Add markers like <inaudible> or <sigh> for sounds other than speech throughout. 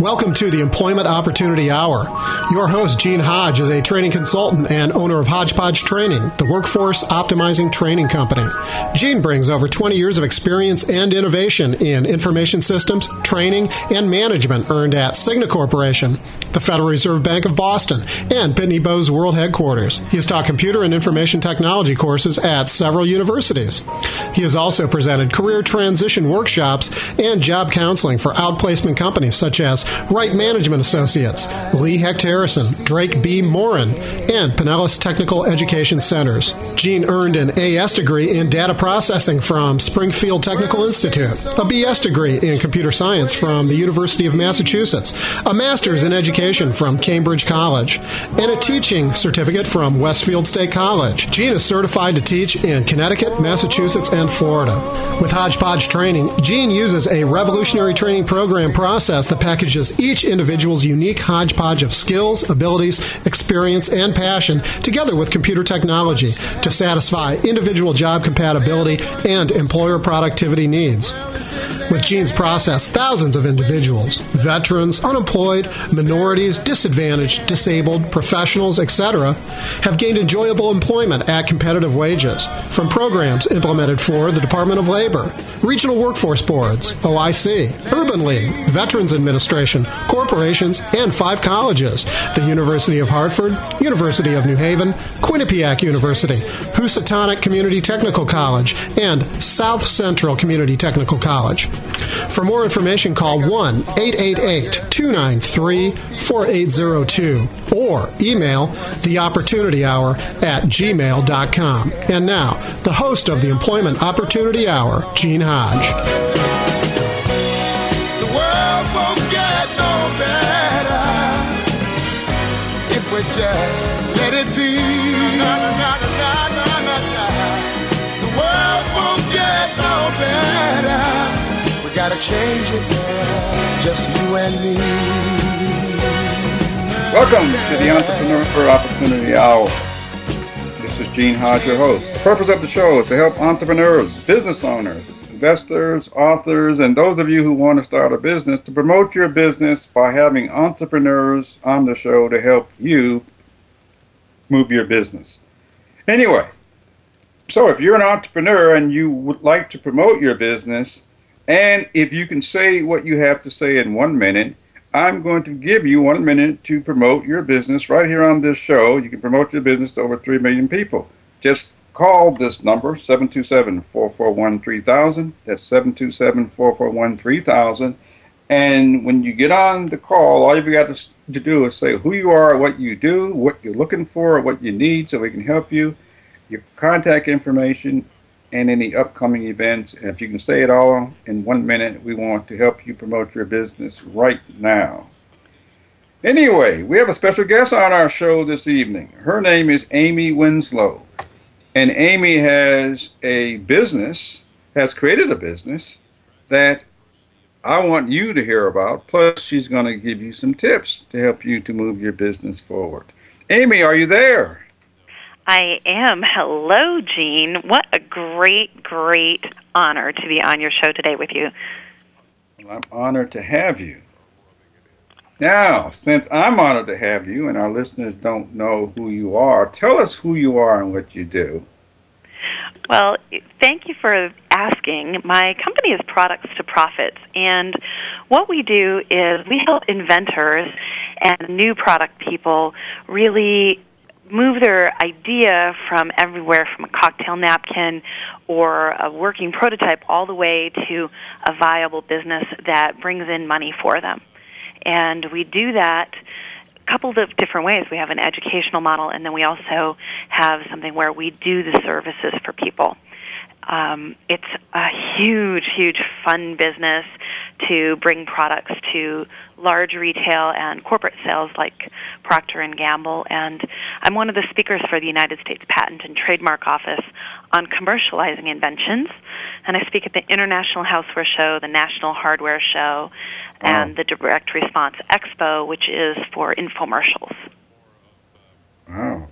Welcome to the Employment Opportunity Hour. Your host, Gene Hodge, is a training consultant and owner of Hodgepodge Training, the workforce optimizing training company. Gene brings over 20 years of experience and innovation in information systems, training, and management earned at Cigna Corporation, the Federal Reserve Bank of Boston, and Pitney Bowes World Headquarters. He has taught computer and information technology courses at several universities. He has also presented career transition workshops and job counseling for outplacement companies such as Right Management Associates, Lee Hecht Harrison, Drake Beam Morin, and Pinellas Technical Education Centers. Gene earned an AS degree in data processing from Springfield Technical Institute, a BS degree in computer science from the University of Massachusetts, a master's in education from Cambridge College, and a teaching certificate from Westfield State College. Gene is certified to teach in Connecticut, Massachusetts, and Florida. With Hodgepodge Training, Gene uses a revolutionary training program process that packages each individual's unique hodgepodge of skills, abilities, experience, and passion together with computer technology to satisfy individual job compatibility and employer productivity needs. With Gene's process, thousands of individuals, veterans, unemployed, minorities, disadvantaged, disabled, professionals, etc., have gained enjoyable employment at competitive wages from programs implemented for the Department of Labor, regional workforce boards, OIC, Urban League, Veterans Administration, corporations, and five colleges the University of Hartford, University of New Haven, Quinnipiac University, Housatonic Community Technical College, and South Central Community Technical College. For more information, call 1 888 293 4802 or email the Opportunity Hour at gmail.com. And now, the host of the Employment Opportunity Hour, Gene Hodge. The world won't get no better if we just let it be. Change it now, just you and me. Welcome to the Entrepreneur for Opportunity Hour. This is Gene Hodge, your host. The purpose of the show is to help entrepreneurs, business owners, investors, authors, and those of you who want to start a business to promote your business by having entrepreneurs on the show to help you move your business. Anyway, so if you're an entrepreneur and you would like to promote your business, and if you can say what you have to say in one minute, I'm going to give you one minute to promote your business right here on this show. You can promote your business to over 3 million people. Just call this number, 727 441 3000. That's 727 441 3000. And when you get on the call, all you've got to, to do is say who you are, what you do, what you're looking for, what you need so we can help you, your contact information, and any upcoming events. If you can say it all in one minute, we want to help you promote your business right now. Anyway, we have a special guest on our show this evening. Her name is Amy Winslow. And Amy has a business, has created a business that I want you to hear about. Plus, she's going to give you some tips to help you to move your business forward. Amy, are you there? I am. Hello, Gene. What a great, great honor to be on your show today with you. Well, I'm honored to have you. Now, since I'm honored to have you and our listeners don't know who you are, tell us who you are and what you do. Well, thank you for asking. My company is Products to Profits, and what we do is we help inventors and new product people really move their idea from everywhere from a cocktail napkin or a working prototype all the way to a viable business that brings in money for them. And we do that a couple of different ways. We have an educational model, and then we also have something where we do the services for people. Um, it's a huge, huge fun business to bring products to large retail and corporate sales like Procter and Gamble and I'm one of the speakers for the United States Patent and Trademark Office on commercializing inventions and I speak at the International Houseware Show, the National Hardware Show and the Direct Response Expo which is for infomercials. Wow.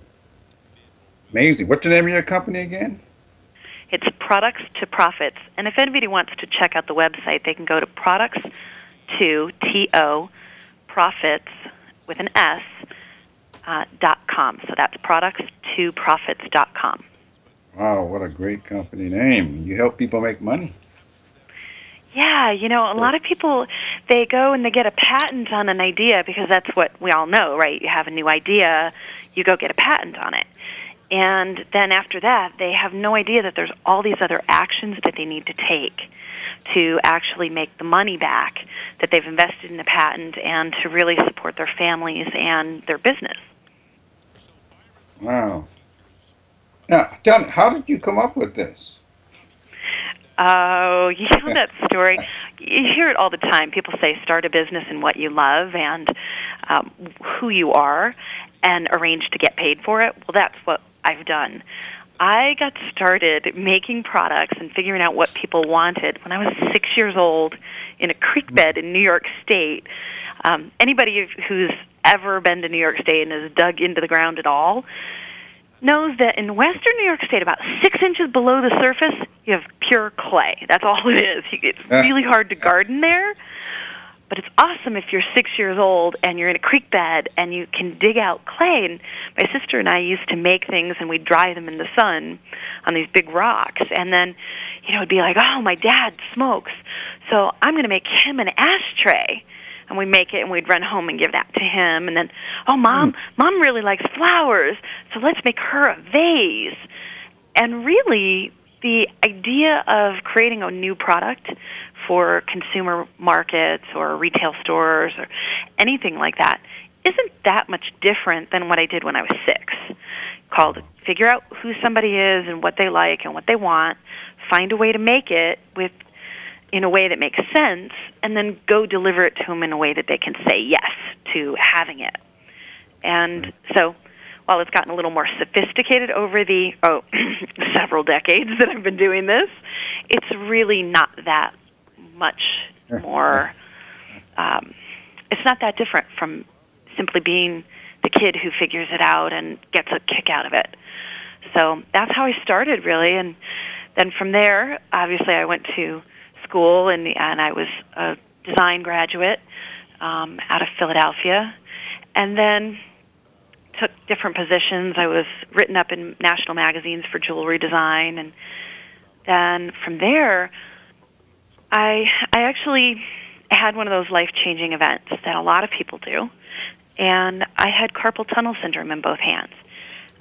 Amazing. What's the name of your company again? It's Products to Profits. And if anybody wants to check out the website, they can go to products to T O profits with an S uh, dot com. So that's products to profits dot com. Wow, what a great company name! You help people make money. Yeah, you know, a lot of people they go and they get a patent on an idea because that's what we all know, right? You have a new idea, you go get a patent on it. And then after that, they have no idea that there's all these other actions that they need to take to actually make the money back that they've invested in the patent and to really support their families and their business. Wow. Now, tell me, how did you come up with this? Oh, you know <laughs> that story. You hear it all the time. People say start a business in what you love and um, who you are, and arrange to get paid for it. Well, that's what I've done. I got started making products and figuring out what people wanted when I was six years old in a creek bed in New York State. Um, anybody who's ever been to New York State and has dug into the ground at all knows that in western New York State, about six inches below the surface, you have pure clay. That's all it is. It's really hard to garden there. But it's awesome if you're six years old and you're in a creek bed and you can dig out clay. And my sister and I used to make things and we'd dry them in the sun on these big rocks. And then, you know, it'd be like, oh, my dad smokes. So I'm going to make him an ashtray and we make it and we'd run home and give that to him and then oh mom mm. mom really likes flowers so let's make her a vase and really the idea of creating a new product for consumer markets or retail stores or anything like that isn't that much different than what I did when I was 6 called figure out who somebody is and what they like and what they want find a way to make it with in a way that makes sense and then go deliver it to them in a way that they can say yes to having it. And so while it's gotten a little more sophisticated over the oh <clears throat> several decades that I've been doing this, it's really not that much more um, it's not that different from simply being the kid who figures it out and gets a kick out of it. So that's how I started really and then from there obviously I went to school, and and I was a design graduate um, out of Philadelphia, and then took different positions. I was written up in national magazines for jewelry design, and then from there, I I actually had one of those life changing events that a lot of people do, and I had carpal tunnel syndrome in both hands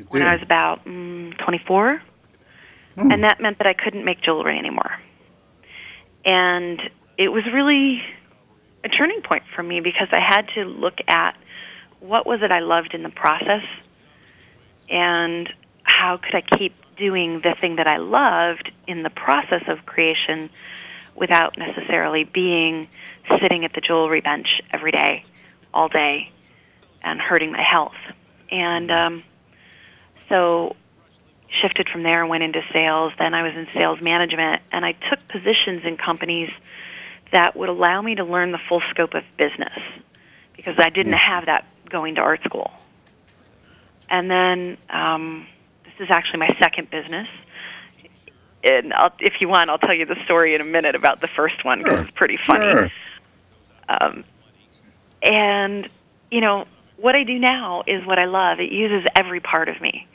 when I was about mm, 24, mm. and that meant that I couldn't make jewelry anymore. And it was really a turning point for me because I had to look at what was it I loved in the process and how could I keep doing the thing that I loved in the process of creation without necessarily being sitting at the jewelry bench every day, all day, and hurting my health. And um, so shifted from there and went into sales. Then I was in sales management, and I took positions in companies that would allow me to learn the full scope of business because I didn't have that going to art school. And then um, this is actually my second business. And I'll, if you want, I'll tell you the story in a minute about the first one because sure. it's pretty funny. Sure. Um, and you know what I do now is what I love. It uses every part of me,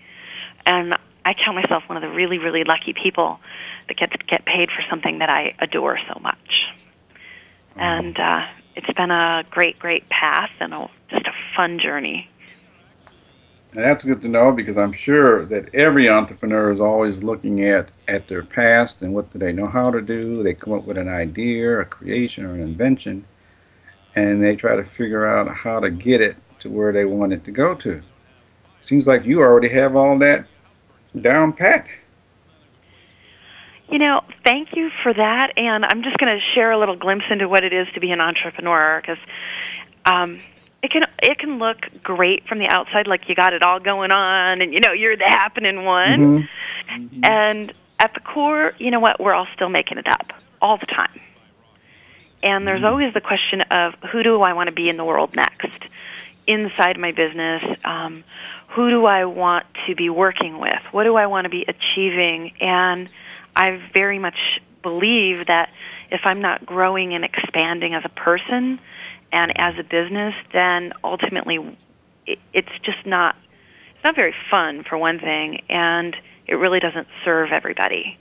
and I count myself one of the really, really lucky people that get to get paid for something that I adore so much. And uh, it's been a great, great path and a, just a fun journey. That's good to know because I'm sure that every entrepreneur is always looking at, at their past and what do they know how to do. They come up with an idea, a creation, or an invention, and they try to figure out how to get it to where they want it to go to. Seems like you already have all that down pat. You know, thank you for that. And I'm just going to share a little glimpse into what it is to be an entrepreneur because um, it can it can look great from the outside, like you got it all going on, and you know you're the happening one. Mm-hmm. Mm-hmm. And at the core, you know what? We're all still making it up all the time. And there's mm-hmm. always the question of who do I want to be in the world next? Inside my business, um, who do I want to be working with? What do I want to be achieving? And I very much believe that if I'm not growing and expanding as a person And as a business, then ultimately, it, it's just not it's not very fun for one thing, and it really doesn't serve everybody.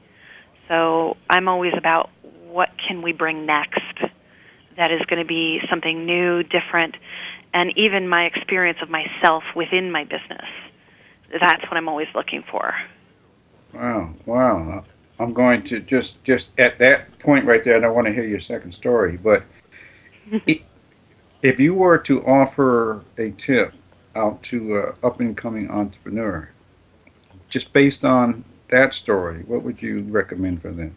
So I'm always about what can we bring next that is going to be something new, different, and even my experience of myself within my business. That's what I'm always looking for. Wow, wow. I'm going to just just at that point right there. I don't want to hear your second story, but <laughs> if you were to offer a tip out to an up and coming entrepreneur, just based on that story, what would you recommend for them?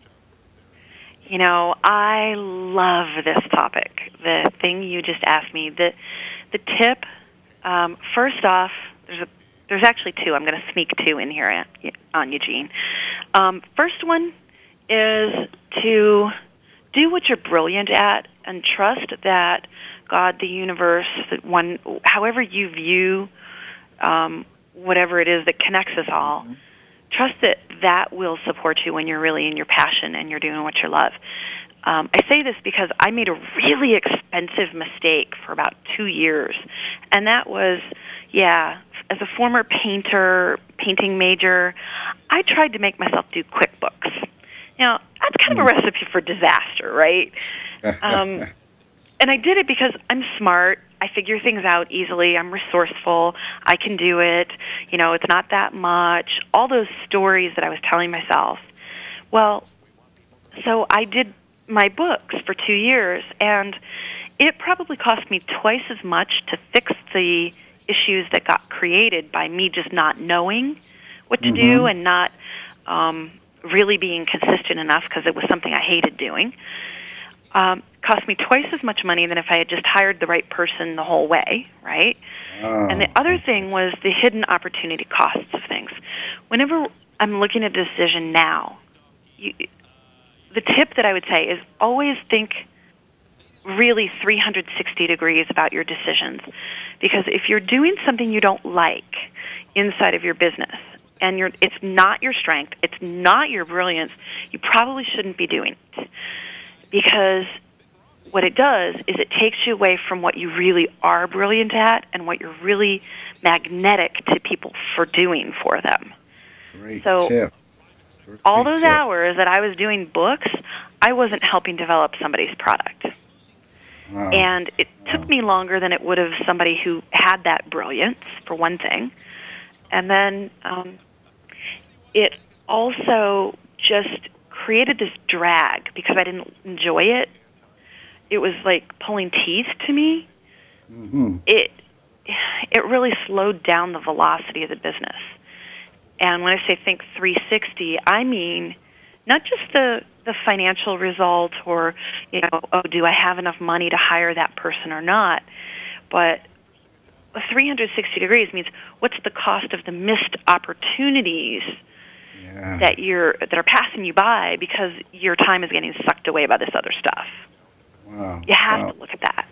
You know, I love this topic. The thing you just asked me, the the tip. Um, first off, there's a there's actually two. I'm going to sneak two in here on Eugene. Um, first one is to do what you're brilliant at and trust that God, the universe, that one, however you view um, whatever it is that connects us all, mm-hmm. trust that that will support you when you're really in your passion and you're doing what you love. Um, I say this because I made a really expensive mistake for about two years, and that was, yeah, as a former painter, painting major, I tried to make myself do QuickBooks. Now, that's kind of a hmm. recipe for disaster, right? <laughs> Um, and I did it because I'm smart. I figure things out easily. I'm resourceful. I can do it. You know, it's not that much. All those stories that I was telling myself. Well, so I did my books for two years, and it probably cost me twice as much to fix the issues that got created by me just not knowing what to mm-hmm. do and not um, really being consistent enough because it was something I hated doing. Um, cost me twice as much money than if I had just hired the right person the whole way, right? Oh. And the other thing was the hidden opportunity costs of things. Whenever I'm looking at a decision now, you, the tip that I would say is always think really 360 degrees about your decisions. Because if you're doing something you don't like inside of your business, and you're, it's not your strength, it's not your brilliance, you probably shouldn't be doing it. Because what it does is it takes you away from what you really are brilliant at and what you're really magnetic to people for doing for them. Great so tip. all those tip. hours that I was doing books, I wasn't helping develop somebody's product. Wow. And it took me longer than it would have somebody who had that brilliance, for one thing. And then um, it also just created this drag because I didn't enjoy it. It was like pulling teeth to me. Mm-hmm. It it really slowed down the velocity of the business. And when I say think 360, I mean not just the the financial result or you know oh do I have enough money to hire that person or not but 360 degrees means what's the cost of the missed opportunities yeah. that you're that are passing you by because your time is getting sucked away by this other stuff. Wow. You have wow. to look at that.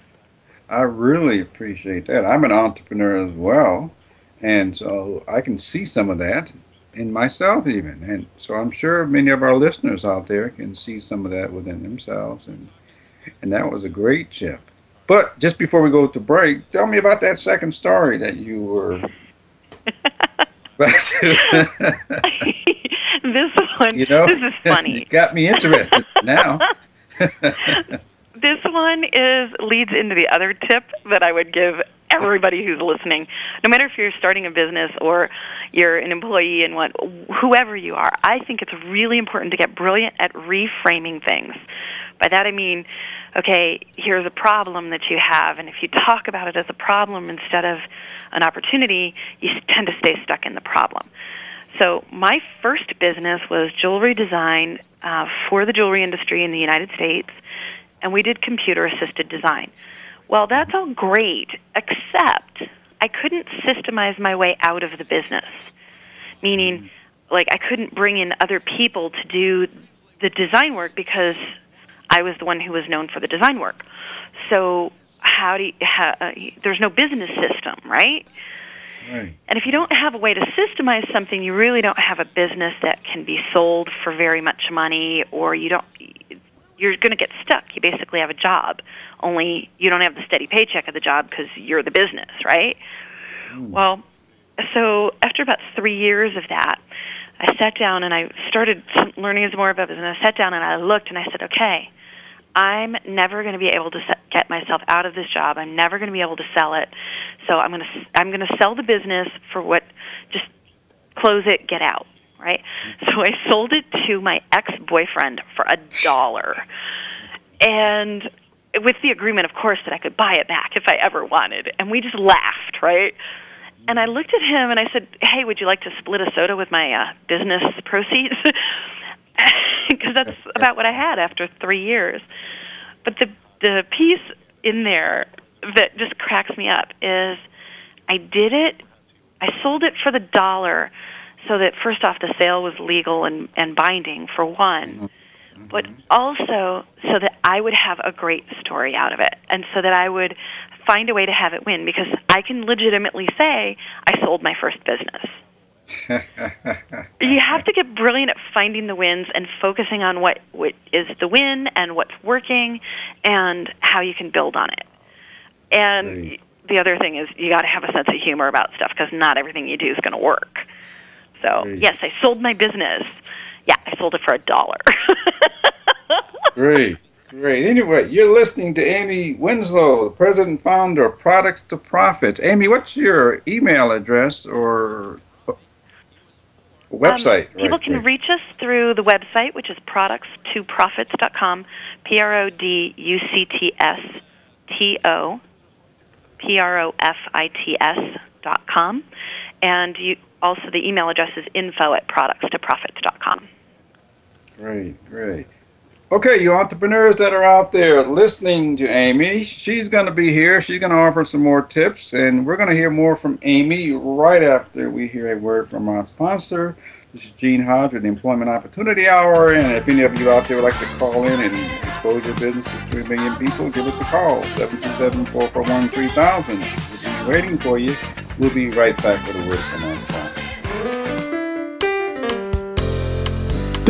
I really appreciate that. I'm an entrepreneur as well, and so I can see some of that in myself even and so i'm sure many of our listeners out there can see some of that within themselves and and that was a great tip but just before we go to break tell me about that second story that you were <laughs> <laughs> <laughs> <laughs> this one you know this is <laughs> funny it got me interested now <laughs> this one is leads into the other tip that i would give everybody who's listening, no matter if you're starting a business or you're an employee and what whoever you are, I think it's really important to get brilliant at reframing things. By that I mean, okay, here's a problem that you have, and if you talk about it as a problem instead of an opportunity, you tend to stay stuck in the problem. So my first business was jewelry design uh, for the jewelry industry in the United States, and we did computer assisted design. Well, that's all great, except I couldn't systemize my way out of the business. Meaning, mm. like, I couldn't bring in other people to do the design work because I was the one who was known for the design work. So, how do you, how, uh, there's no business system, right? Right. And if you don't have a way to systemize something, you really don't have a business that can be sold for very much money, or you don't you're going to get stuck. You basically have a job, only you don't have the steady paycheck of the job because you're the business, right? Mm. Well, so after about three years of that, I sat down and I started learning some more about business. And I sat down and I looked and I said, okay, I'm never going to be able to get myself out of this job. I'm never going to be able to sell it. So I'm going to I'm going to sell the business for what just close it, get out, right? So I sold it to my ex-boyfriend for a dollar. And with the agreement of course that I could buy it back if I ever wanted. And we just laughed, right? And I looked at him and I said, "Hey, would you like to split a soda with my uh, business proceeds?" <laughs> Because that's about what I had after three years. But the the piece in there that just cracks me up is I did it. I sold it for the dollar, so that first off the sale was legal and and binding for one. Mm-hmm. But also so that I would have a great story out of it, and so that I would find a way to have it win because I can legitimately say I sold my first business. you have to get brilliant at finding the wins and focusing on what, what is the win and what's working and how you can build on it. And right. the other thing is you got to have a sense of humor about stuff because not everything you do is going to work. So, right. yes, I sold my business. Yeah, I sold it for a dollar. <laughs> Great. Great. Anyway, you're listening to Amy Winslow, the president and founder of Products to Profits. Amy, what's your email address or website? Um, people right, can reach us through the website, which is products2profits.com, P R O D U C T S T O P R O F I T S dot com. And you, also the email address is info at products2profits.com. Great, great. Okay, you entrepreneurs that are out there listening to Amy, she's going to be here. She's going to offer some more tips, and we're going to hear more from Amy right after we hear a word from our sponsor. This is Gene Hodge with the Employment Opportunity Hour, and if any of you out there would like to call in and expose your business to 3 million people, give us a call, 727-441-3000. We'll be waiting for you. We'll be right back with a word from our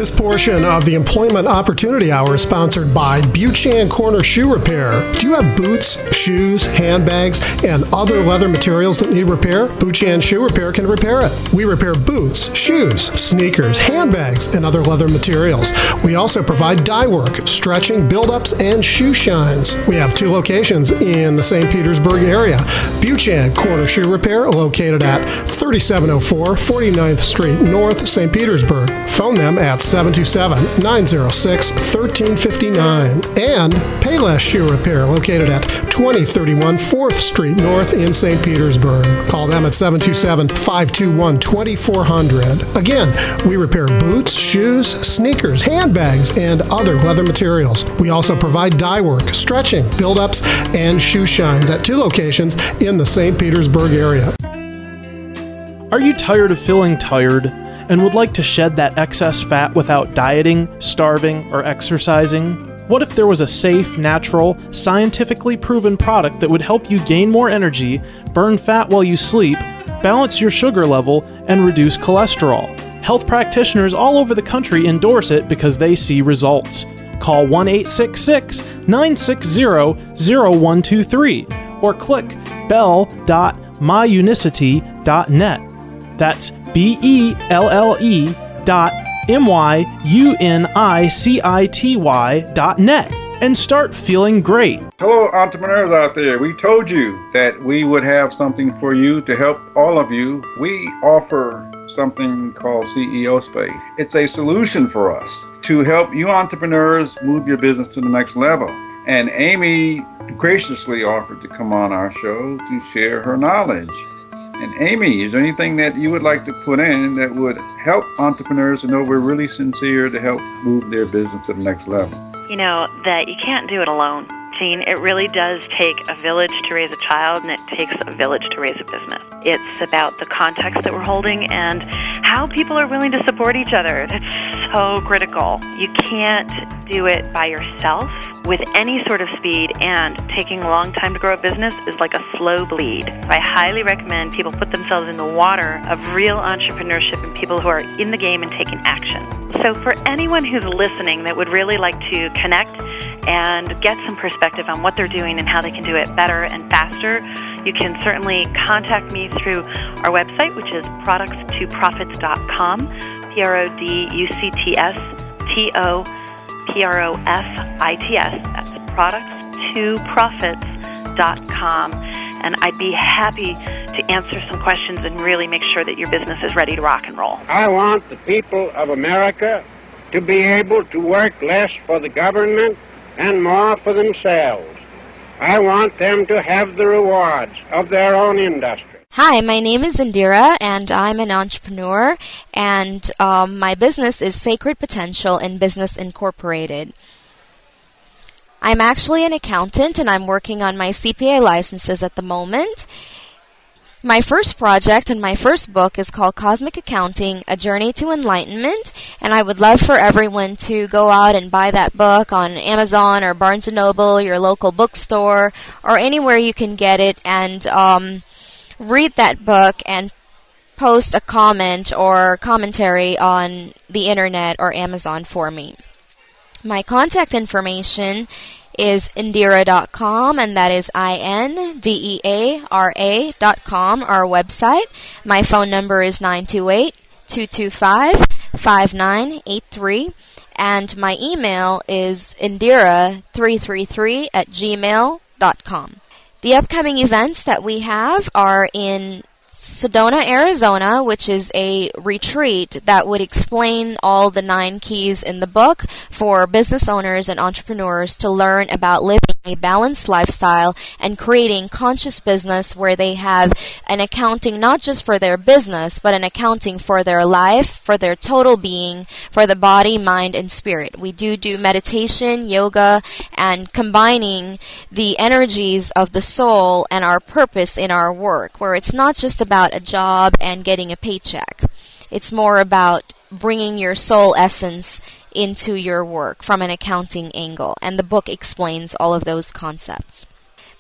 This portion of the Employment Opportunity Hour is sponsored by Buchan Corner Shoe Repair. Do you have boots, shoes, handbags, and other leather materials that need repair? Buchan Shoe Repair can repair it. We repair boots, shoes, sneakers, handbags, and other leather materials. We also provide dye work, stretching, build-ups, and shoe shines. We have two locations in the St. Petersburg area. Buchan Corner Shoe Repair, located at 3704 49th Street North, St. Petersburg. Phone them at 727 906 1359. And Payless Shoe Repair, located at 2031 4th Street North in St. Petersburg. Call them at 727 521 2400. Again, we repair boots, shoes, sneakers, handbags, and other leather materials. We also provide dye work, stretching, build ups, and shoe shines at two locations in the St. Petersburg area. Are you tired of feeling tired? And would like to shed that excess fat without dieting, starving, or exercising? What if there was a safe, natural, scientifically proven product that would help you gain more energy, burn fat while you sleep, balance your sugar level, and reduce cholesterol? Health practitioners all over the country endorse it because they see results. Call 1 866 960 0123 or click belle.myunicity.net. That's B E L L E dot M Y U N I C I T Y dot net and start feeling great. Hello, entrepreneurs out there. We told you that we would have something for you to help all of you. We offer something called CEO Space. It's a solution for us to help you entrepreneurs move your business to the next level. And Amy graciously offered to come on our show to share her knowledge. And Amy, is there anything that you would like to put in that would help entrepreneurs to know we're really sincere to help move their business to the next level? You know, that you can't do it alone. It really does take a village to raise a child, and it takes a village to raise a business. It's about the context that we're holding and how people are willing to support each other. That's so critical. You can't do it by yourself with any sort of speed, and taking a long time to grow a business is like a slow bleed. I highly recommend people put themselves in the water of real entrepreneurship and people who are in the game and taking action. So, for anyone who's listening that would really like to connect and get some perspective on what they're doing and how they can do it better and faster, you can certainly contact me through our website, which is products2profits.com, P R O D U C T S T O P R O F I T S. That's products2profits.com. And I'd be happy to answer some questions and really make sure that your business is ready to rock and roll. I want the people of America to be able to work less for the government and more for themselves. I want them to have the rewards of their own industry. Hi, my name is Indira, and I'm an entrepreneur, and um, my business is Sacred Potential in Business Incorporated. I'm actually an accountant, and I'm working on my CPA licenses at the moment. My first project and my first book is called Cosmic Accounting A Journey to Enlightenment, and I would love for everyone to go out and buy that book on Amazon or Barnes & Noble, your local bookstore, or anywhere you can get it, and um, read that book and post a comment or commentary on the internet or Amazon for me. My contact information is indeara.com, and that is I N D E A R A.com, our website. My phone number is 928 225 5983, and my email is indira333 at gmail.com. The upcoming events that we have are in Sedona, Arizona, which is a retreat that would explain all the nine keys in the book for business owners and entrepreneurs to learn about living a balanced lifestyle and creating conscious business where they have an accounting not just for their business, but an accounting for their life, for their total being, for the body, mind, and spirit. We do do meditation, yoga, and combining the energies of the soul and our purpose in our work, where it's not just about a job and getting a paycheck. It's more about bringing your soul essence into your work from an accounting angle, and the book explains all of those concepts.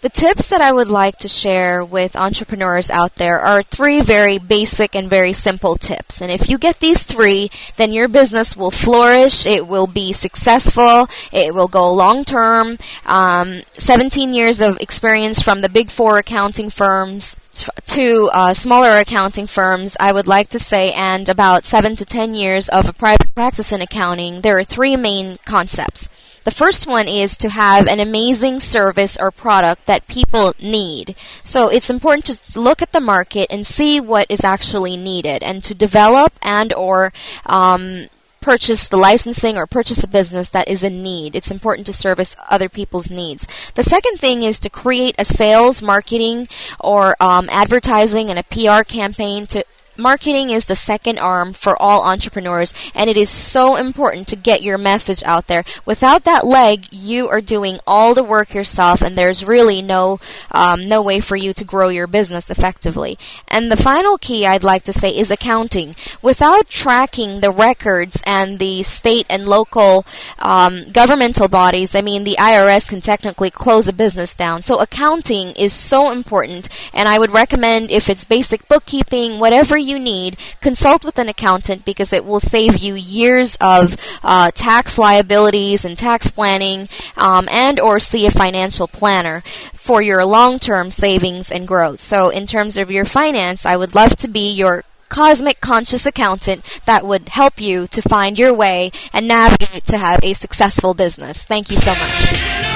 The tips that I would like to share with entrepreneurs out there are three very basic and very simple tips. And if you get these three, then your business will flourish, it will be successful, it will go long term. Um, 17 years of experience from the big four accounting firms to uh, smaller accounting firms, I would like to say, and about seven to ten years of a private practice in accounting, there are three main concepts. The first one is to have an amazing service or product that people need. So it's important to look at the market and see what is actually needed and to develop and or um, purchase the licensing or purchase a business that is in need. It's important to service other people's needs. The second thing is to create a sales, marketing, or um, advertising and a PR campaign to marketing is the second arm for all entrepreneurs and it is so important to get your message out there. Without that leg you are doing all the work yourself and there's really no um, no way for you to grow your business effectively. And the final key i'd like to say is accounting. Without tracking the records and the state and local um, governmental bodies i mean the irs can technically close a business down. So accounting is so important and i would recommend if it's basic bookkeeping whatever you need, consult with an accountant because it will save you years of uh, tax liabilities and tax planning, um, and or see a financial planner for your long-term savings and growth. So, in terms of your finance, I would love to be your cosmic conscious accountant that would help you to find your way and navigate to have a successful business. Thank you so much.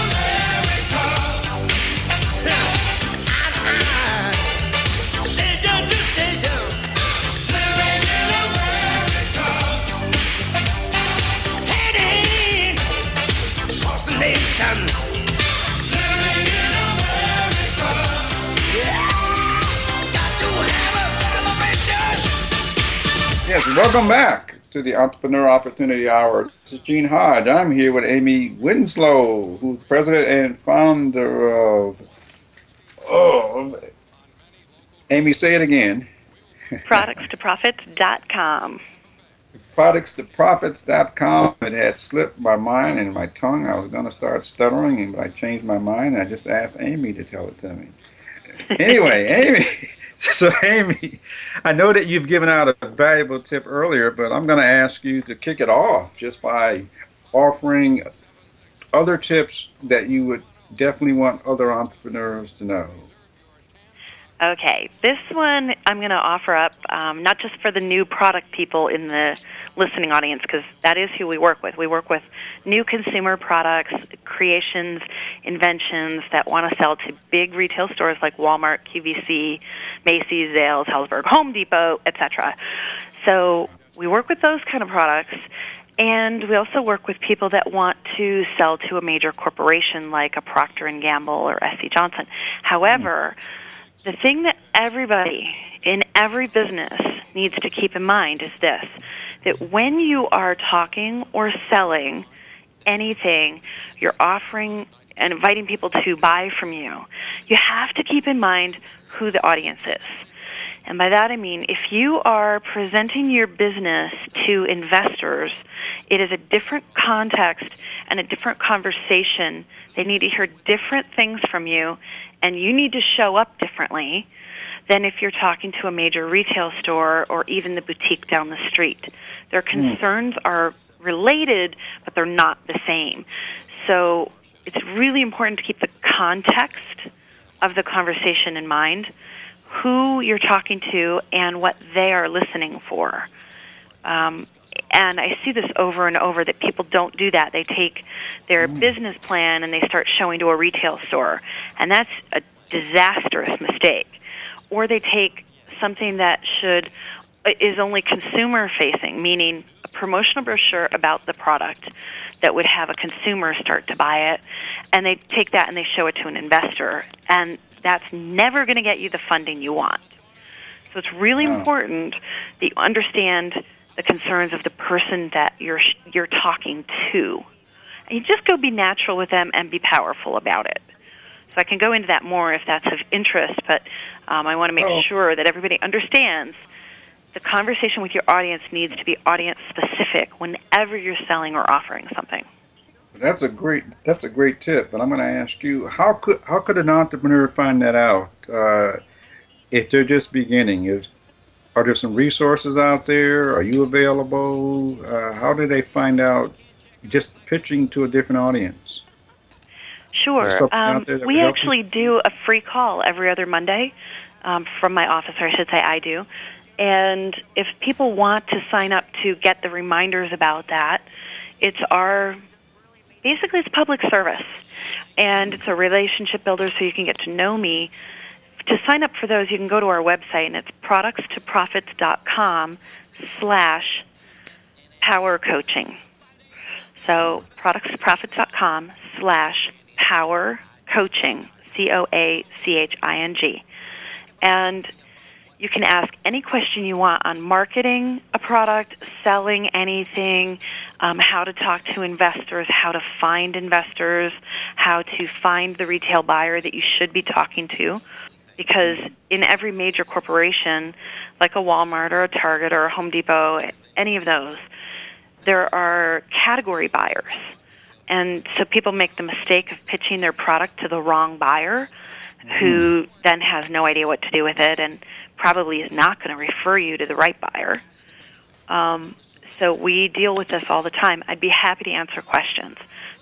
Welcome back to the Entrepreneur Opportunity Hour. This is Gene Hodge. I'm here with Amy Winslow, who's president and founder of. Oh, Amy, say it again. Products2profits.com. productstoprofits.com. It had slipped my mind and my tongue. I was going to start stuttering, but I changed my mind. I just asked Amy to tell it to me. Anyway, <laughs> Amy. <laughs> So, Amy, I know that you've given out a valuable tip earlier, but I'm going to ask you to kick it off just by offering other tips that you would definitely want other entrepreneurs to know. Okay, this one I'm going to offer up um, not just for the new product people in the listening audience, because that is who we work with. We work with new consumer products, creations, inventions that want to sell to big retail stores like Walmart, QVC, Macy's, Zales, Helzberg, Home Depot, etc. So we work with those kind of products. And we also work with people that want to sell to a major corporation like a Procter and Gamble or SC Johnson. However, mm the thing that everybody in every business needs to keep in mind is this that when you are talking or selling anything, you're offering and inviting people to buy from you, you have to keep in mind who the audience is. And by that I mean if you are presenting your business to investors, it is a different context and a different conversation. They need to hear different things from you and you need to show up differently than if you're talking to a major retail store or even the boutique down the street. Their hmm. concerns mm. are related, but they're not the same. So it's really important to keep the context of the conversation in mind, who you're talking to, and what they are listening for. Um, and I see this over and over that people don't do that. They take their mm. business plan and they start showing to a retail store, and that's a disastrous mistake. Or they take something that should is only consumer facing, meaning a promotional brochure about the product that would have a consumer start to buy it, and they take that and they show it to an investor, and that's never going to get you the funding you want. So it's really important that you understand the concerns of the person that you're you're talking to. And you just go be natural with them and be powerful about it. So I can go into that more if that's of interest, but um, I want to make oh. sure that everybody understands the conversation with your audience needs to be audience specific whenever you're selling or offering something. That's a great that's a great tip, but I'm going to ask you how could how could an entrepreneur find that out uh, if they're just beginning? Is are there some resources out there? Are you available? Uh, how do they find out just pitching to a different audience? Sure. Um, we actually do a free call every other Monday um, from my office, or I should say I do. And if people want to sign up to get the reminders about that, it's our basically it's public service. And it's a relationship builder so you can get to know me to sign up for those, you can go to our website, and it's productstoprofits.com slash power coaching. So productstoprofits.com slash power coaching, C-O-A-C-H-I-N-G. And you can ask any question you want on marketing a product, selling anything, um, how to talk to investors, how to find investors, how to find the retail buyer that you should be talking to because in every major corporation, like a Walmart or a Target or a Home Depot, any of those, there are category buyers. And so people make the mistake of pitching their product to the wrong buyer who mm. then has no idea what to do with it and probably is not going to refer you to the right buyer. Um, so we deal with this all the time. I'd be happy to answer questions.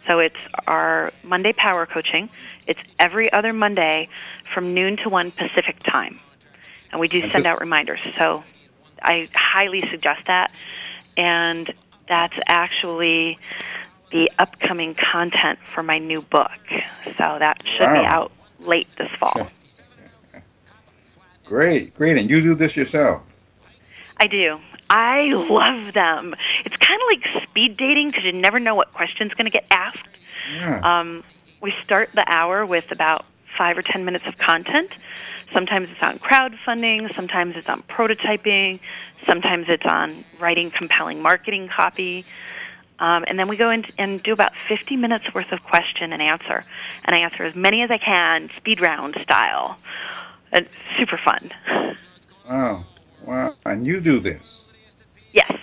So it's our Monday Power Coaching. It's every other Monday from noon to 1 Pacific time. And we do send out reminders. So I highly suggest that. And that's actually the upcoming content for my new book. So that should wow. be out late this fall. Great, great. And you do this yourself? I do. I love them. It's kind of like speed dating because you never know what question's going to get asked. Yeah. Um, we start the hour with about five or ten minutes of content. Sometimes it's on crowdfunding, sometimes it's on prototyping, sometimes it's on writing compelling marketing copy. Um, and then we go in and do about 50 minutes worth of question and answer. And I answer as many as I can, speed round style. It's super fun. Wow. Wow. And you do this? Yes.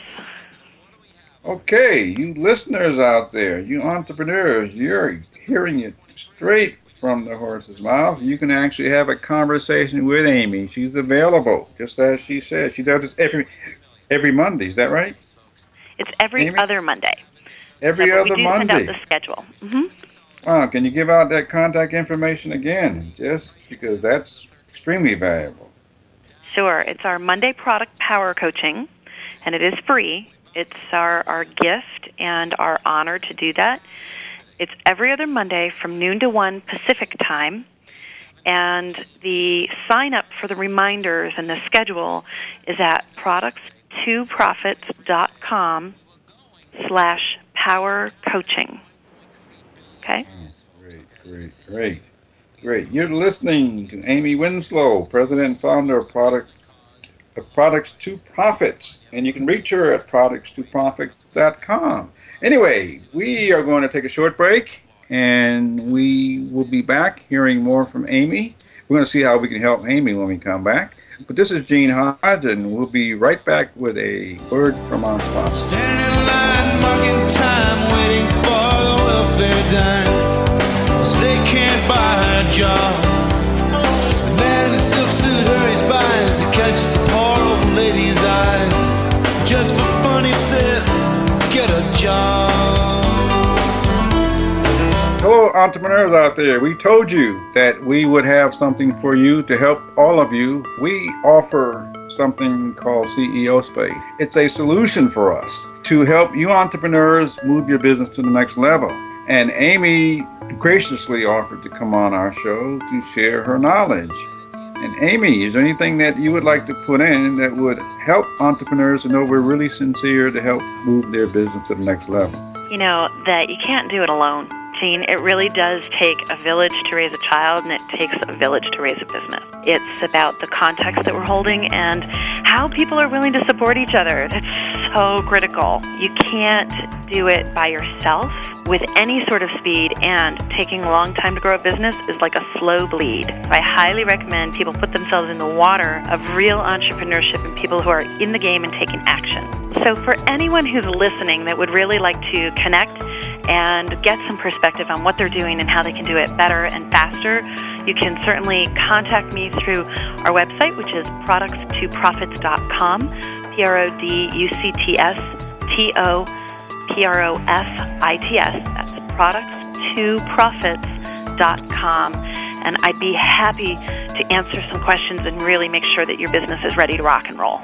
Okay, you listeners out there, you entrepreneurs, you're hearing it straight from the horse's mouth. You can actually have a conversation with Amy. She's available, just as she said. She does this every every Monday. Is that right? It's every Amy? other Monday. Every So other we do Monday. send out the schedule. hmm Wow, can you give out that contact information again? Just because that's extremely valuable. Sure. It's our Monday product power coaching, and it is free. It's our, our gift and our honor to do that. It's every other Monday from noon to 1 Pacific time. And the sign up for the reminders and the schedule is at products2profits.com slash power coaching. Okay? Great, great, great, great. You're listening to Amy Winslow, president and founder of Products of Products to Profits, and you can reach her at products2profits.com. Anyway, we are going to take a short break, and we will be back hearing more from Amy. We're going to see how we can help Amy when we come back. But this is Gene Hodge, and we'll be right back with a word from our sponsor. Standing in line, entrepreneurs out there. We told you that we would have something for you to help all of you. We offer something called CEO Space. It's a solution for us to help you entrepreneurs move your business to the next level. And Amy graciously offered to come on our show to share her knowledge. And Amy, is there anything that you would like to put in that would help entrepreneurs to know we're really sincere to help move their business to the next level? you know that you can't do it alone it really does take a village to raise a child and it takes a village to raise a business. It's about the context that we're holding and how people are willing to support each other. That's so critical. You can't do it by yourself with any sort of speed and taking a long time to grow a business is like a slow bleed. I highly recommend people put themselves in the water of real entrepreneurship and people who are in the game and taking action. So, for anyone who's listening that would really like to connect and get some perspective on what they're doing and how they can do it better and faster, you can certainly contact me through our website, which is products2profits.com, P R O D U C T S T O P R O F I T S. That's products2profits.com. And I'd be happy to answer some questions and really make sure that your business is ready to rock and roll.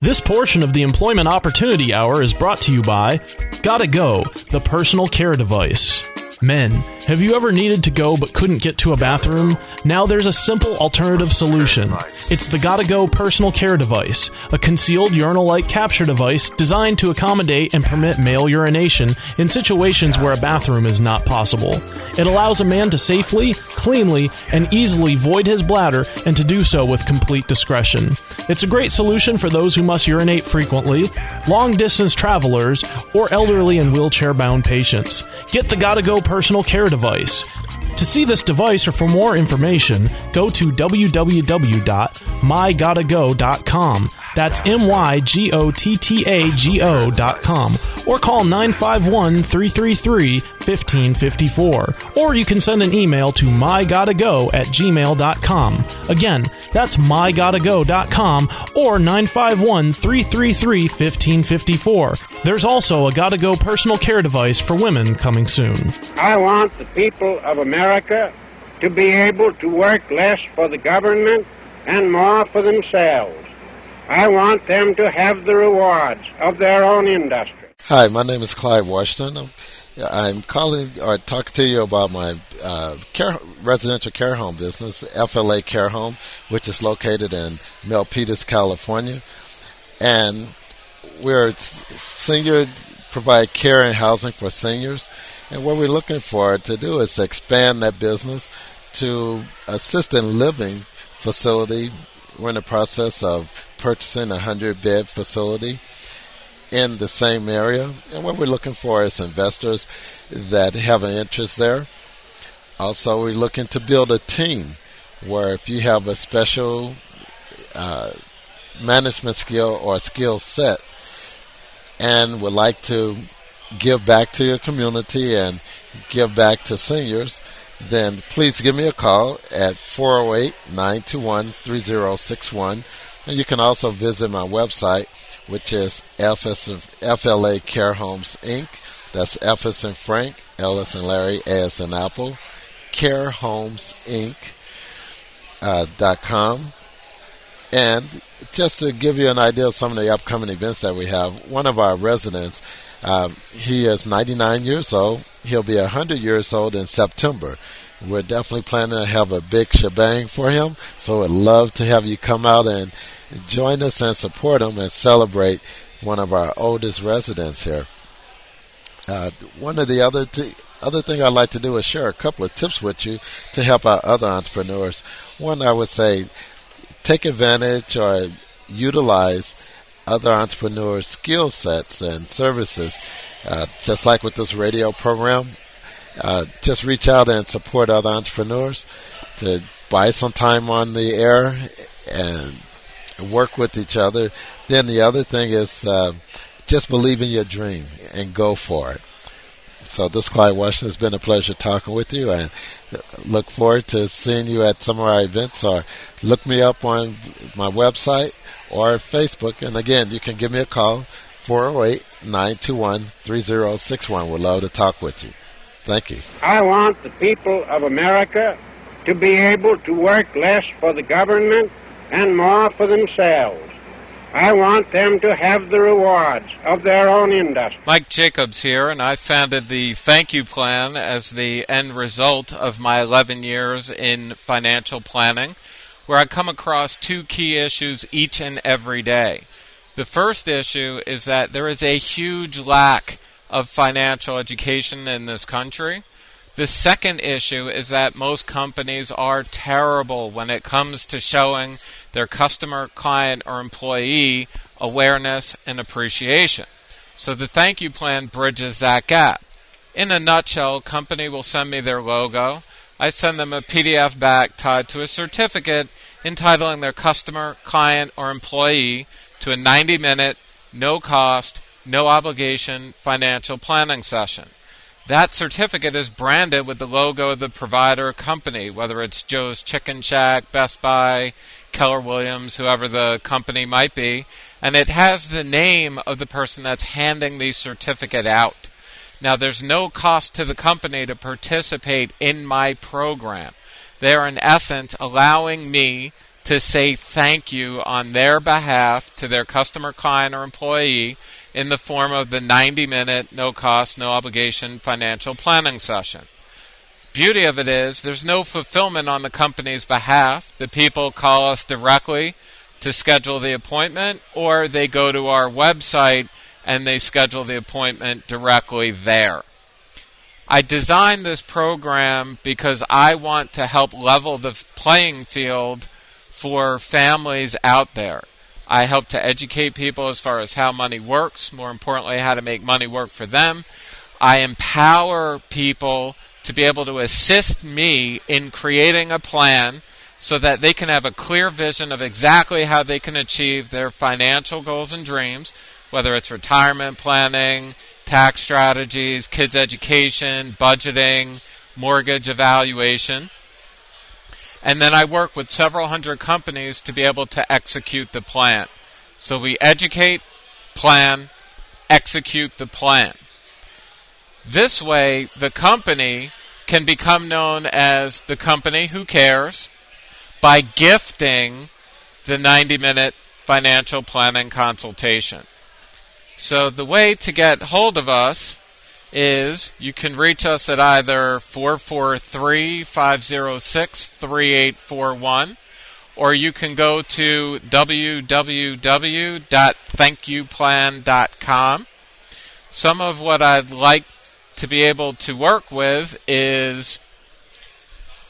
This portion of the Employment Opportunity Hour is brought to you by Gotta Go, the personal care device. Men, have you ever needed to go but couldn't get to a bathroom? Now there's a simple alternative solution. It's the Gotta Go personal care device, a concealed urinal like capture device designed to accommodate and permit male urination in situations where a bathroom is not possible. It allows a man to safely, cleanly, and easily void his bladder and to do so with complete discretion. It's a great solution for those who must urinate frequently, long distance travelers, or elderly and wheelchair bound patients. Get the Gotta Go personal care device. To see this device or for more information, go to www.mygottago.com. That's M Y G O T T A G O dot com. Or call 951 333 1554. Or you can send an email to mygottago at gmail.com. Again, that's mygottago.com or 951 333 1554. There's also a Gotta Go personal care device for women coming soon. I want the people of America to be able to work less for the government and more for themselves. I want them to have the rewards of their own industry. Hi, my name is Clive Washington. I'm, I'm calling or talking to you about my uh, care, residential care home business, FLA Care Home, which is located in Milpitas, California, and we're senior provide care and housing for seniors. And what we're looking for to do is expand that business to assisted living facility. We're in the process of purchasing a 100 bed facility in the same area. And what we're looking for is investors that have an interest there. Also, we're looking to build a team where if you have a special uh, management skill or skill set, and would like to give back to your community and give back to seniors, then please give me a call at 408 921 3061. And you can also visit my website, which is FLA Care Homes Inc. That's F as in Frank, L as in Larry, A as in Apple, Care Homes Inc. Uh, dot com. And just to give you an idea of some of the upcoming events that we have, one of our residents, uh, he is 99 years old. He'll be 100 years old in September. We're definitely planning to have a big shebang for him, so we'd love to have you come out and join us and support them and celebrate one of our oldest residents here. Uh, one of the other th- other thing I'd like to do is share a couple of tips with you to help out other entrepreneurs. One, I would say, take advantage or utilize other entrepreneurs' skill sets and services. Uh, just like with this radio program, uh, just reach out and support other entrepreneurs to buy some time on the air and work with each other. Then the other thing is uh, just believe in your dream and go for it. So this Clyde Washington has been a pleasure talking with you and look forward to seeing you at some of our events or look me up on my website or Facebook. And again, you can give me a call, 408 921 3061. We'd love to talk with you. Thank you. I want the people of America to be able to work less for the government and more for themselves. I want them to have the rewards of their own industry. Mike Jacobs here, and I founded the Thank You Plan as the end result of my 11 years in financial planning, where I come across two key issues each and every day. The first issue is that there is a huge lack of financial education in this country. The second issue is that most companies are terrible when it comes to showing their customer, client, or employee awareness and appreciation. So the thank you plan bridges that gap. In a nutshell, company will send me their logo. I send them a PDF back tied to a certificate entitling their customer, client, or employee to a 90 minute, no cost, no obligation financial planning session. That certificate is branded with the logo of the provider company, whether it's Joe's Chicken Shack, Best Buy, Keller Williams, whoever the company might be, and it has the name of the person that's handing the certificate out. Now, there's no cost to the company to participate in my program. They're, in essence, allowing me to say thank you on their behalf to their customer, client, or employee in the form of the 90 minute, no cost, no obligation financial planning session. Beauty of it is there's no fulfillment on the company's behalf. The people call us directly to schedule the appointment, or they go to our website and they schedule the appointment directly there. I designed this program because I want to help level the playing field for families out there. I help to educate people as far as how money works, more importantly, how to make money work for them. I empower people to be able to assist me in creating a plan so that they can have a clear vision of exactly how they can achieve their financial goals and dreams, whether it's retirement planning, tax strategies, kids' education, budgeting, mortgage evaluation. And then I work with several hundred companies to be able to execute the plan. So we educate, plan, execute the plan. This way, the company can become known as the company who cares by gifting the 90 minute financial planning consultation. So the way to get hold of us is you can reach us at either 443 506 3841 or you can go to www.thankyouplan.com. Some of what I'd like to be able to work with is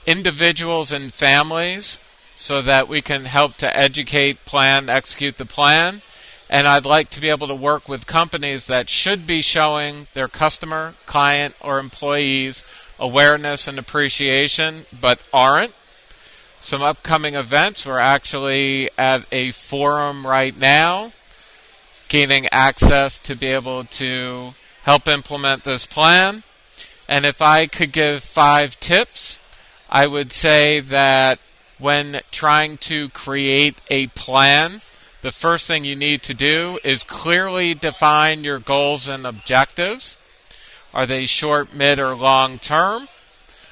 individuals and families so that we can help to educate, plan, execute the plan and I'd like to be able to work with companies that should be showing their customer, client, or employees awareness and appreciation, but aren't. Some upcoming events. We're actually at a forum right now gaining access to be able to help implement this plan. And if I could give five tips, I would say that when trying to create a plan, the first thing you need to do is clearly define your goals and objectives. Are they short, mid, or long term?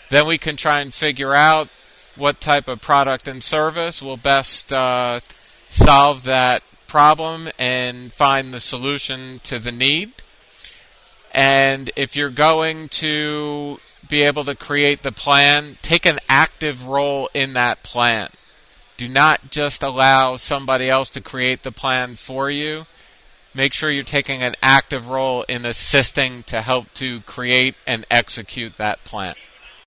Then we can try and figure out what type of product and service will best uh, solve that problem and find the solution to the need. And if you're going to be able to create the plan, take an active role in that plan. Do not just allow somebody else to create the plan for you. Make sure you're taking an active role in assisting to help to create and execute that plan.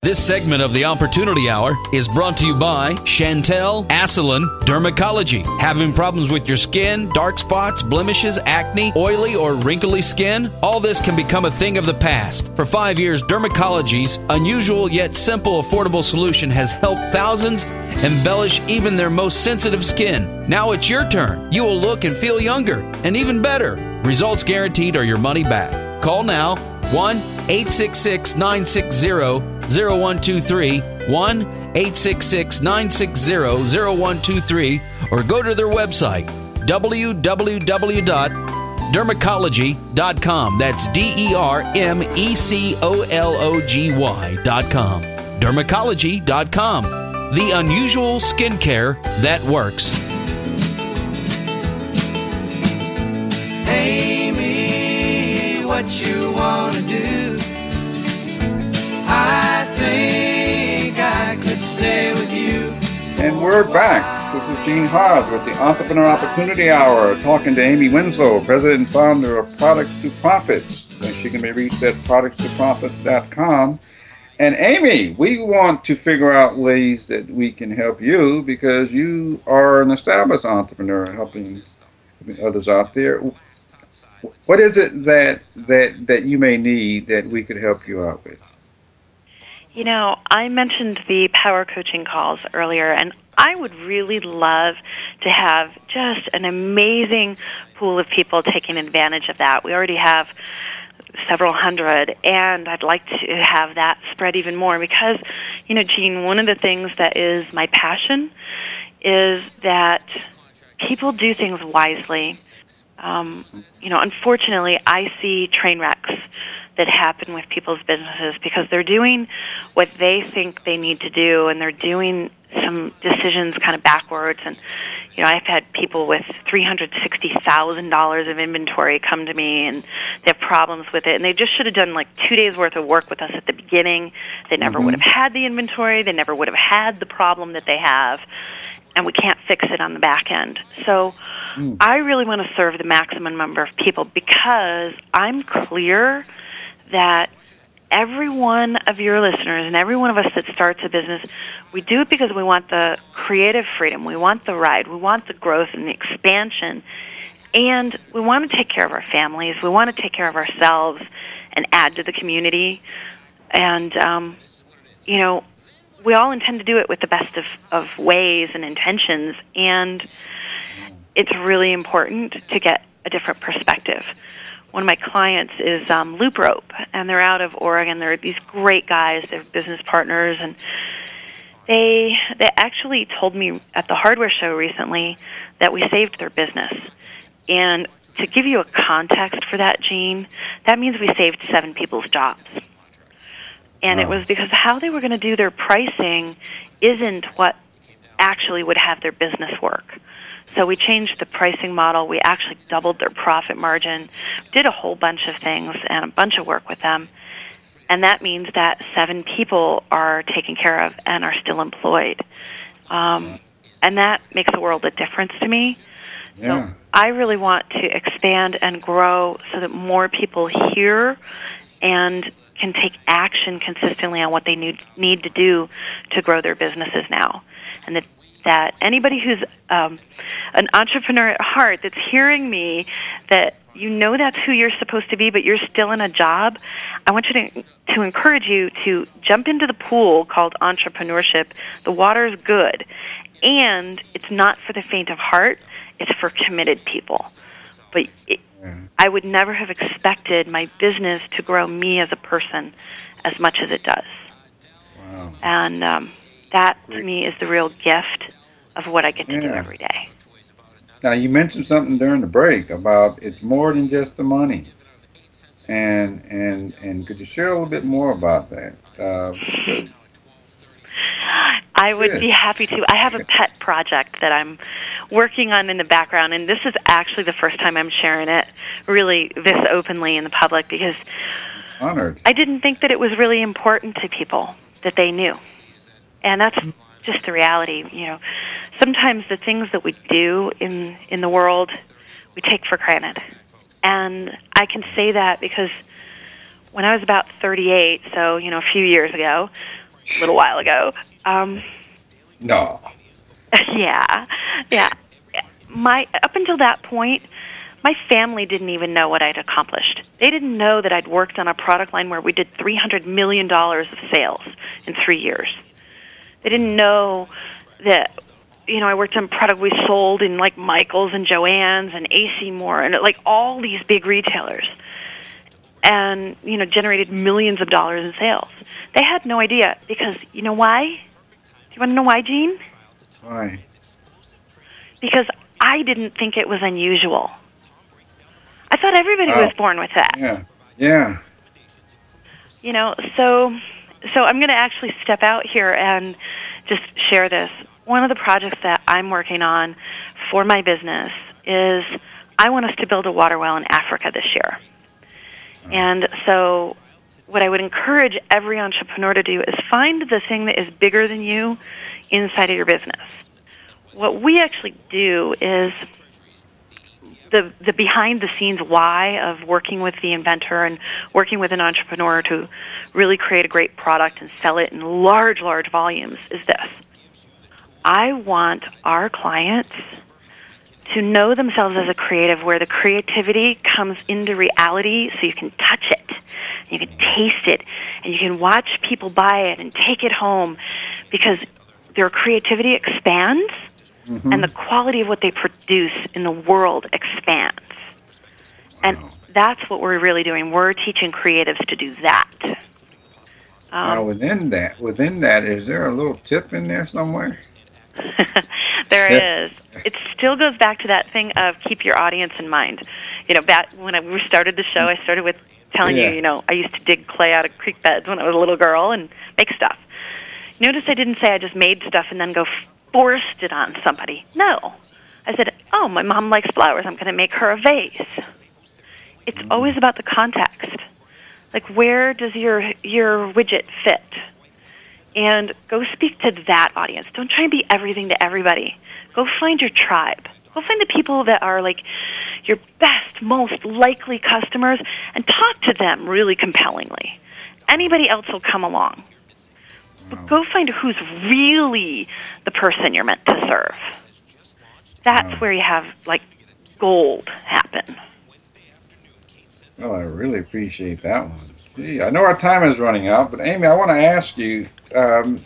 This segment of the Opportunity Hour is brought to you by Chantel Asselin Dermacology. Having problems with your skin, dark spots, blemishes, acne, oily or wrinkly skin? All this can become a thing of the past. For five years, Dermacology's unusual yet simple, affordable solution has helped thousands embellish even their most sensitive skin. Now it's your turn. You will look and feel younger and even better. Results guaranteed or your money back. Call now 1 866 960 0123 1 866 960 0123 or go to their website www.dermacology.com. That's D E R M E C O L O G Y.com. Dermacology.com. The unusual skincare that works. Amy, what you want to do? I think I could stay with you. And we're back. This is Gene Hodge with the Entrepreneur Opportunity Hour, talking to Amy Winslow, president and founder of Products to Profits. And she can be reached at productstoprofits.com. And Amy, we want to figure out ways that we can help you because you are an established entrepreneur helping others out there. What is it that that that you may need that we could help you out with? You know, I mentioned the power coaching calls earlier, and I would really love to have just an amazing pool of people taking advantage of that. We already have several hundred, and I'd like to have that spread even more because, you know, Gene, one of the things that is my passion is that people do things wisely. Um, you know, unfortunately, I see train wrecks that happen with people's businesses because they're doing what they think they need to do and they're doing some decisions kind of backwards. And you know I've had people with $360,000 of inventory come to me and they have problems with it. And they just should have done like 2 days worth of work with us at the beginning. They never Mm-hmm. would have had the inventory. They never would have had the problem that they have. And we can't fix it on the back end. So I really want to serve the maximum number of people because I'm clear that every one of your listeners and every one of us that starts a business, we do it because we want the creative freedom, we want the ride, we want the growth and the expansion, and we want to take care of our families, we want to take care of ourselves and add to the community. And, um, you know, we all intend to do it with the best of, of ways and intentions, and it's really important to get a different perspective one of my clients is um, Loop Rope, and they're out of Oregon. They're these great guys. They're business partners, and they they actually told me at the hardware show recently that we saved their business. And to give you a context for that, Gene, that means we saved seven people's jobs. And it was because how they were going to do their pricing isn't what actually would have their business work. So we changed the pricing model. We actually doubled their profit margin, did a whole bunch of things and a bunch of work with them. And that means that seven people are taken care of and are still employed. Um, and that makes a world of difference to me. Yeah. I really want to expand and grow so that more people hear and can take action consistently on what they need, need to do to grow their businesses now. And that, that anybody who's um, an entrepreneur at heart that's hearing me, that you know that's who you're supposed to be, but you're still in a job, I want you to, to encourage you to jump into the pool called entrepreneurship. The water's good. And it's not for the faint of heart, it's for committed people. but it, I would never have expected my business to grow me as a person as much as it does. Wow. And um, that to me is the real gift of what I get to do every day. Now you mentioned something during the break about it's more than just the money, and and and could you share a little bit more about that? Uh, I would Good. be happy to. I have a pet project that I'm working on in the background, and this is actually the first time I'm sharing it really this openly in the public because honored. I didn't think that it was really important to people that they knew. And that's just the reality, you know. Sometimes the things that we do in in the world we take for granted. And I can say that because when I was about 38, so, you know, a few years ago, a little while ago, um No. <laughs> yeah, yeah. My up until that point, my family didn't even know what I'd accomplished. They didn't know that I'd worked on a product line where we did three hundred million dollars of sales in three years. They didn't know that you know I worked on product we sold in like Michaels and Joann's and AC Moore and like all these big retailers, and you know generated millions of dollars in sales. They had no idea because you know why? Do you want to know why, Gene? Why? because I didn't think it was unusual. I thought everybody Oh. was born with that. Yeah. Yeah. You know, so so I'm going to actually step out here and just share this. One of the projects that I'm working on for my business is I want us to build a water well in Africa this year. And so what I would encourage every entrepreneur to do is find the thing that is bigger than you inside of your business. What we actually do is the the behind the scenes why of working with the inventor and working with an entrepreneur to really create a great product and sell it in large large volumes is this. I want our clients to know themselves as a creative where the creativity comes into reality so you can touch it, you can taste it, and you can watch people buy it and take it home because their creativity expands and the quality of what they produce in the world expands. And that's what we're really doing. We're teaching creatives to do that. now Um, within that, within that, is there a little tip in there somewhere? <laughs> there <laughs> is. It still goes back to that thing of keep your audience in mind. You know, back when I we started the show, I started with telling Yeah. you, you know, I used to dig clay out of creek beds when I was a little girl and make stuff. Notice I didn't say I just made stuff and then go forced it on somebody. No. I said, "Oh, my mom likes flowers. I'm going to make her a vase." It's mm. always about the context. Like where does your your widget fit? and go speak to that audience. Don't try and be everything to everybody. Go find your tribe. Go find the people that are like your best, most likely customers and talk to them really compellingly. Anybody else will come along. But go find who's really the person you're meant to serve. That's where you have like gold happen. Oh, I really appreciate that one. Gee, I know our time is running out, but Amy, I want to ask you um,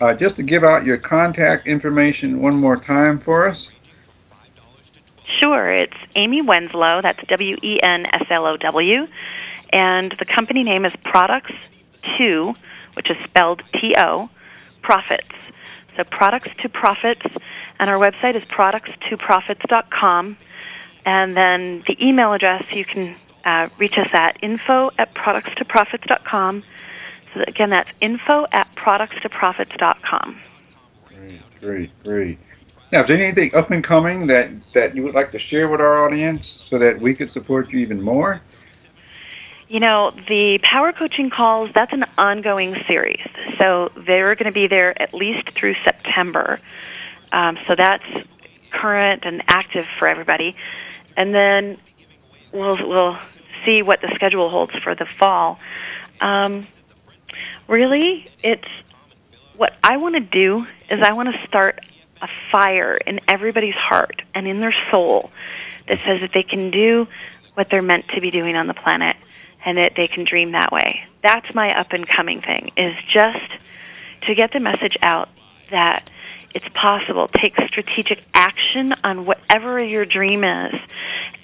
uh, just to give out your contact information one more time for us. Sure, it's Amy Wenslow. That's W E N S L O W, and the company name is Products Two, which is spelled T O, Profits. So Products to Profits, and our website is products2profits.com. And then the email address you can uh, reach us at info at products2profits.com. So again, that's info at products2profits.com. Great, great, great. Now, is there anything up and coming that, that you would like to share with our audience so that we could support you even more? You know, the power coaching calls, that's an ongoing series. So they're going to be there at least through September. Um, so that's current and active for everybody. And then we'll, we'll see what the schedule holds for the fall. Um, really, it's what I want to do is I want to start a fire in everybody's heart and in their soul that says that they can do what they're meant to be doing on the planet and that they can dream that way. That's my up and coming thing is just to get the message out that It's possible. Take strategic action on whatever your dream is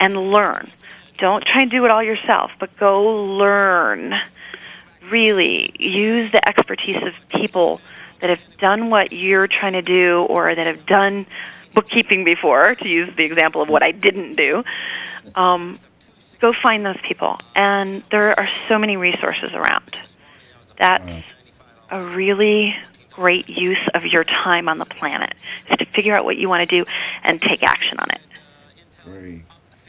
and learn. Don't try and do it all yourself, but go learn. Really use the expertise of people that have done what you're trying to do or that have done bookkeeping before, to use the example of what I didn't do. Um, go find those people. And there are so many resources around. That's a really great use of your time on the planet, is to figure out what you want to do and take action on it. Great.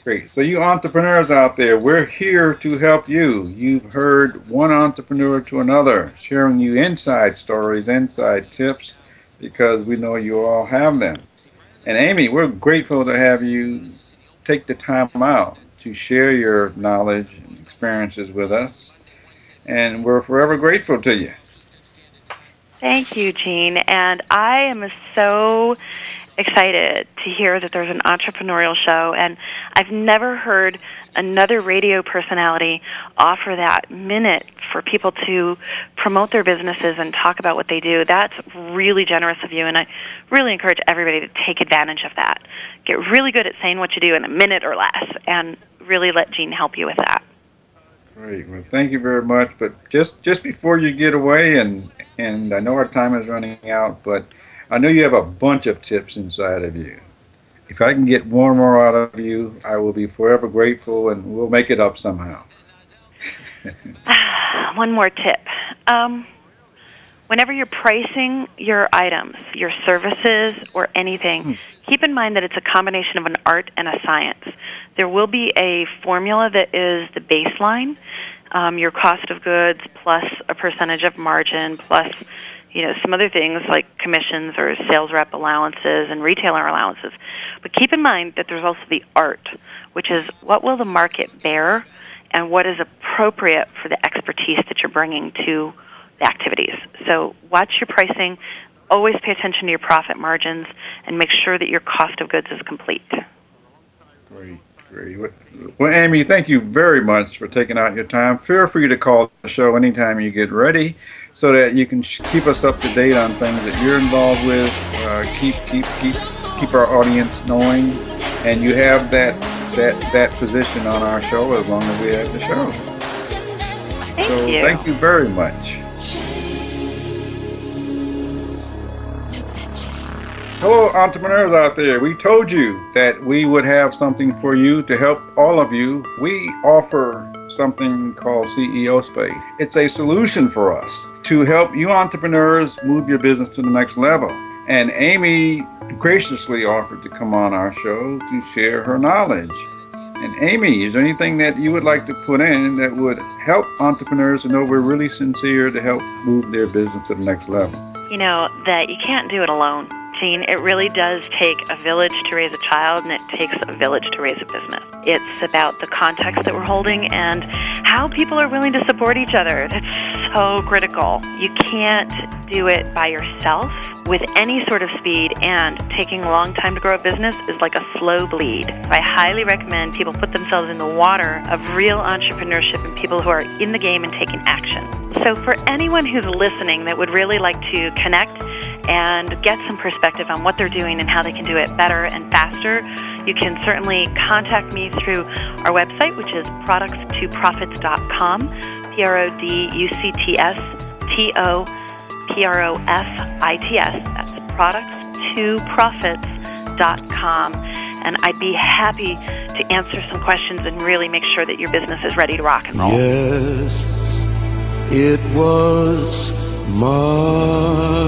Great. So, you entrepreneurs out there, we're here to help you. You've heard one entrepreneur to another, sharing you inside stories, inside tips, because we know you all have them. And Amy, we're grateful to have you take the time out to share your knowledge and experiences with us. And we're forever grateful to you. Thank you, Gene. And I am so excited to hear that there's an entrepreneurial show and I've never heard another radio personality offer that minute for people to promote their businesses and talk about what they do. That's really generous of you and I really encourage everybody to take advantage of that. Get really good at saying what you do in a minute or less and really let Gene help you with that. Great. Well, thank you very much. But just just before you get away, and and I know our time is running out, but I know you have a bunch of tips inside of you. If I can get one more out of you, I will be forever grateful, and we'll make it up somehow. <sighs> one more tip. Um, whenever you're pricing your items, your services, or anything, hmm. Keep in mind that it's a combination of an art and a science. There will be a formula that is the baseline, um, your cost of goods plus a percentage of margin plus you know some other things like commissions or sales rep allowances and retailer allowances. But keep in mind that there's also the art, which is what will the market bear and what is appropriate for the expertise that you're bringing to the activities. So watch your pricing, always pay attention to your profit margins, and make sure that your cost of goods is complete. Great. Great. Well, Amy, thank you very much for taking out your time. Feel free to call the show anytime you get ready so that you can keep us up to date on things that you're involved with. Uh, keep keep keep keep our audience knowing, and you have that that that position on our show as long as we have the show. Thank so you. thank you very much. Hello, entrepreneurs out there. We told you that we would have something for you to help all of you. We offer something called CEO Space. It's a solution for us to help you entrepreneurs move your business to the next level. And Amy graciously offered to come on our show to share her knowledge. And Amy, is there anything that you would like to put in that would help entrepreneurs to know we're really sincere to help move their business to the next level? You know, that you can't do it alone it really does take a village to raise a child, and it takes a village to raise a business. It's about the context that we're holding and how people are willing to support each other. That's so critical. You can't do it by yourself with any sort of speed, and taking a long time to grow a business is like a slow bleed. I highly recommend people put themselves in the water of real entrepreneurship and people who are in the game and taking action. So, for anyone who's listening that would really like to connect and get some perspective on what they're doing and how they can do it better and faster, you can certainly contact me through our website, which is products2profits.com, P R O D U C T S T O P R O F I T S. That's products2profits.com. And I'd be happy to answer some questions and really make sure that your business is ready to rock and roll. Yes, it was my